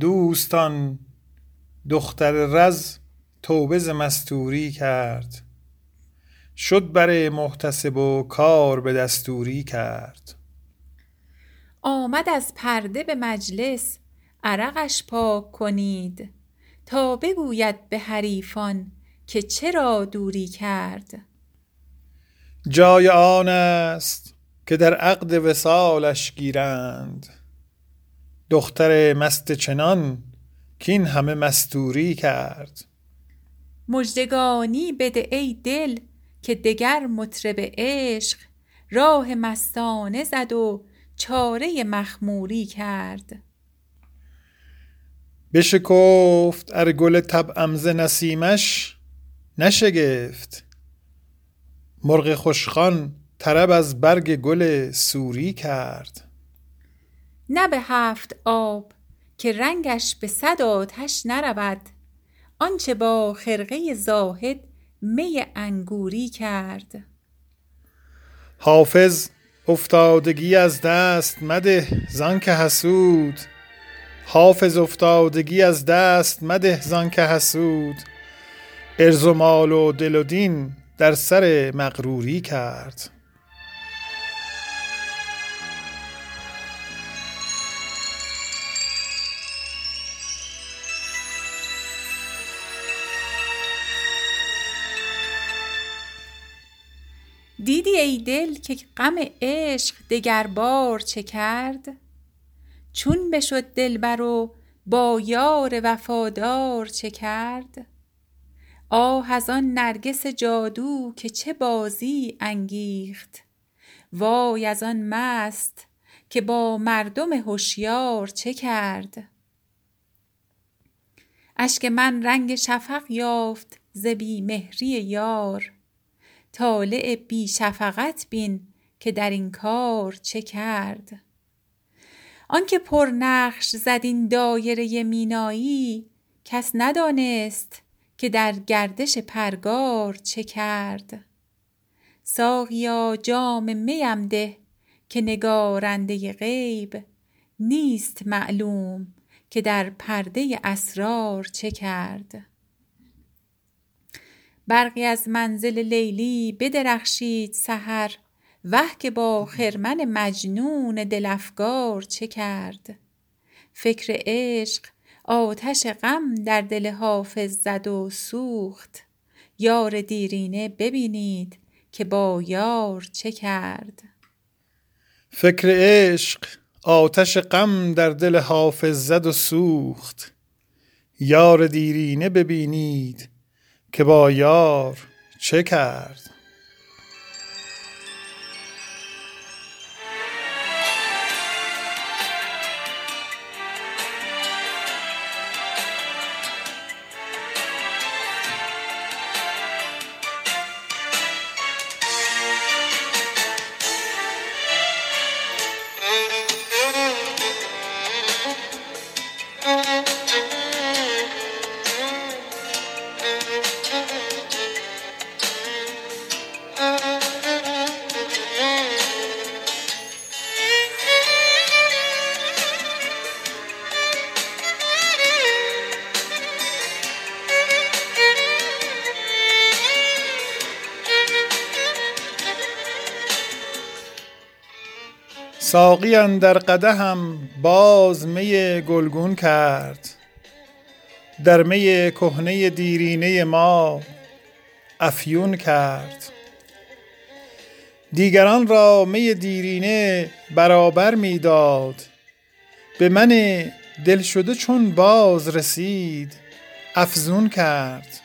دوستان دختر رز توبه ز مستوری کرد. شد بر محتسب و کار به دستوری کرد. آمد از پرده به مجلس عرقش پاک کنید. تا بگوید به حریفان که چرا دوری کرد. جای آن است که در عقد وصالش گیرند. دختر مست چنان کین همه مستوری کرد. مژدگانی بده ای دل که دگر مطرب عشق راه مستانه زد و چاره مخموری کرد. بشکفت ار گل طبعم ز نسیمش نشگفت. مرغ خوشخوان طرب از برگ گل سوری کرد. نه به هفت آب که رنگش به صد آتش نرود. آنچه با خرقه زاهد می انگوری کرد. حافظ افتادگی از دست مده زانکه حسود. حافظ افتادگی از دست مده زانکه حسود. عرض و مال و دل و دین در سر مغروری کرد. دیدی ای دل که غم عشق دگربار چه کرد؟ چون بشد دلبر و با یار وفادار چه کرد؟ آه از آن نرگس جادو که چه بازی انگیخت؟ وای از آن مست که با مردم هشیار چه کرد؟ اشک من رنگ شفق یافت ز بی مهری یار طالع بی شفقت بین که در این کار چه کرد. آنکه پرنقش زد این دایره مینایی کس ندانست که در گردش پرگار چه کرد. ساقیا جام میم ده که نگارنده غیب نیست معلوم که در پرده اسرار چه کرد. برقی از منزل لیلی بدرخشید سحر. وه که با خرمن مجنون دل افگار چه کرد؟ فکر عشق آتش غم در دل حافظ زد و سوخت. یار دیرینه ببینید که با یار چه کرد؟ فکر عشق آتش غم در دل حافظ زد و سوخت. یار دیرینه ببینید که با یار چه کرد؟ ساقی اندر قدحم باز می گلگون کرد. در می کهنه دیرینه ما افیون کرد. دیگران را می دیرینه برابر می داد. به من دلشده چون باز رسید افزون کرد.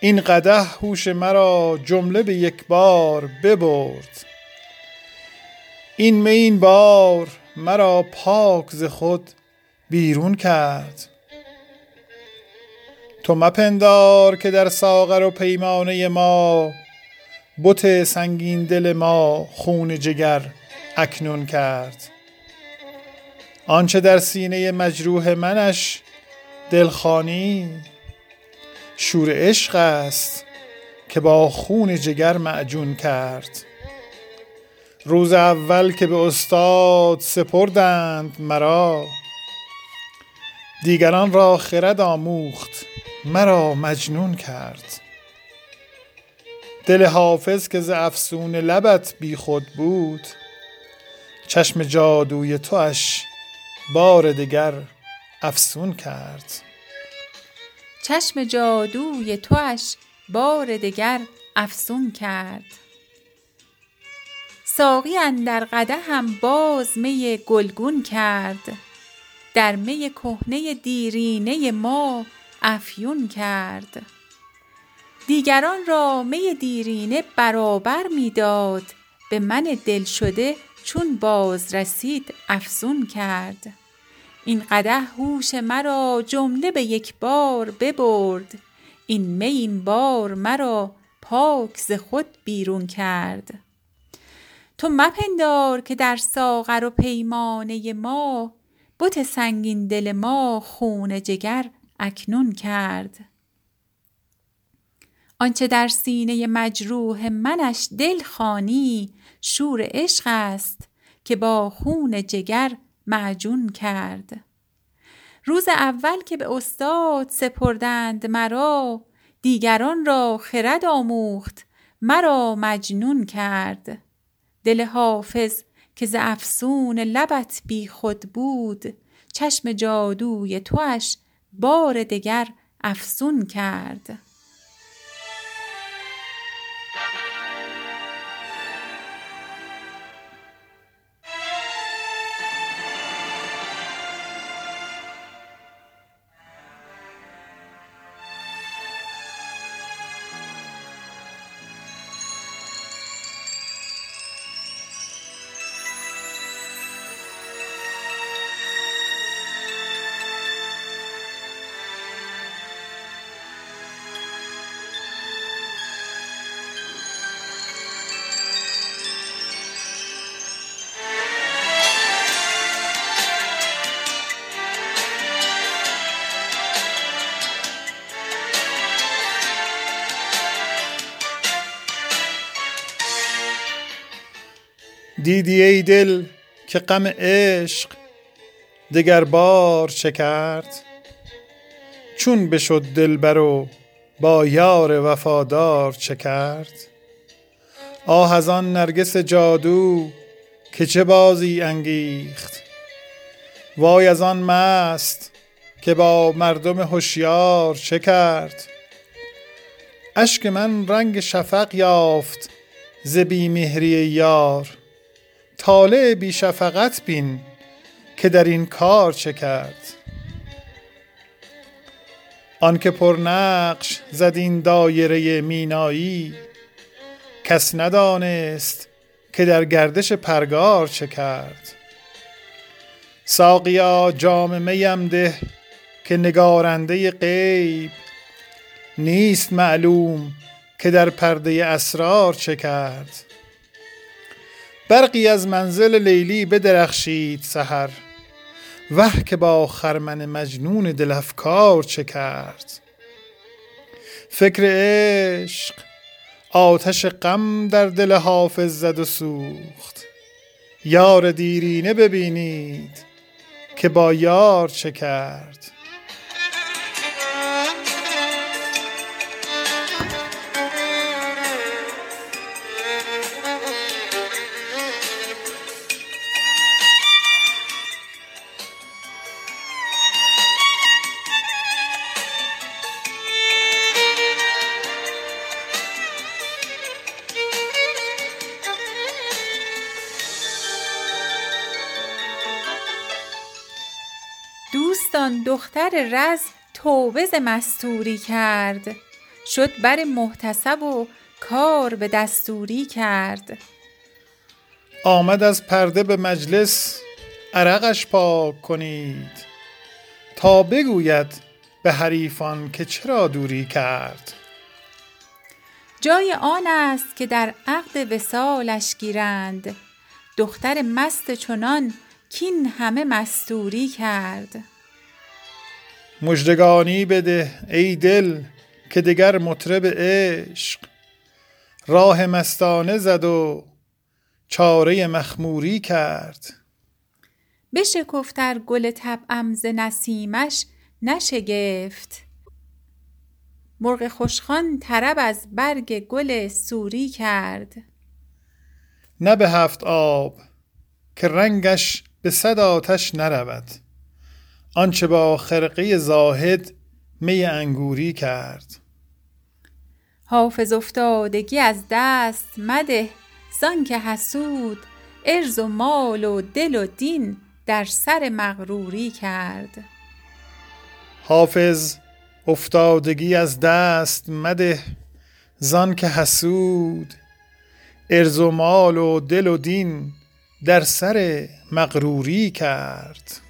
این قدح هوش مرا جمله به یک بار ببرد. این می این بار مرا پاک ز خود بیرون کرد. تو مپندار که در ساغر و پیمانه ما بت سنگین دل ما خون جگر اکنون کرد. آنچه در سینه مجروح منش دل خوانی شور عشق است که با خون جگر معجون کرد. روز اول که به استاد سپردند مرا دیگران را خرد آموخت مرا مجنون کرد. دل حافظ که ز افسون لبت بی خود بود چشم جادوی توش بار دگر افسون کرد. چشم جادوی توش بار دگر افسون کرد. ساقی اندر هم باز می گلگون کرد. در می کهنه دیرینه ما افیون کرد. دیگران را می دیرینه برابر می‌داد به من دل شده چون باز رسید افزون کرد. این قده هوش مرا جمله به یک بار ببرد. این می این بار مرا پاک ز خود بیرون کرد. تو مپندار که در ساغر و پیمانه ما بت سنگین دل ما خون جگر اکنون کرد. آنچه در سینه مجروح منش دل خانی شور عشق است که با خون جگر معجون کرد. روز اول که به استاد سپردند مرا دیگران را خرد آموخت مرا مجنون کرد. دل حافظ که ز افسون لبت بی خود بود چشم جادوی توش بار دگر افسون کرد. دیدی ای دل که غم عشق دگر بار چه کرد چون بشد دلبر و با یار وفادار چه کرد آه از آن نرگس جادو که چه بازی انگیخت؟ وای از آن مست که با مردم هوشیار چه کرد اشک من رنگ شفق یافت ز مهری یار طالع بی شفقت بین که در این کار چه کرد. پر نقش زد این دایره مینایی کس ندانست که در گردش پرگار چه کرد. ساقیا جام میم ده که نگارنده غیب نیست معلوم که در پرده اسرار چه کرد. برقی از منزل لیلی بدرخشید سحر. وه که با خرمن مجنون دلفکار چه کرد. فکر عشق آتش غم در دل حافظ زد و سوخت. یار دیرینه ببینید که با یار چه کرد. دوستان دختر رز توبه ز مستوری کرد. شد بر محتسب و کار به دستوری کرد. آمد از پرده به مجلس عرقش پاک کنید. تا بگوید به حریفان که چرا دوری کرد. جای آن است که در عقد وسالش گیرند. دختر مست چنان کین همه مستوری کرد. مژدگانی بده ای دل که دگر مطرب عشق. راه مستانه زد و چاره مخموری کرد. بشکفت گل طبعم ز نسیمش نشگفت. مرغ خوشخان طرب از برگ گل سوری کرد. نه به هفت آب که رنگش به صد آتش نرود. آنچه با خرقه زاهد می انگوری کرد. حافظ افتادگی از دست مده زان که حسود ارز و مال و دل و دین در سر مغروری کرد. حافظ افتادگی از دست مده زان که حسود ارز و مال و دل و دین در سر مغروری کرد.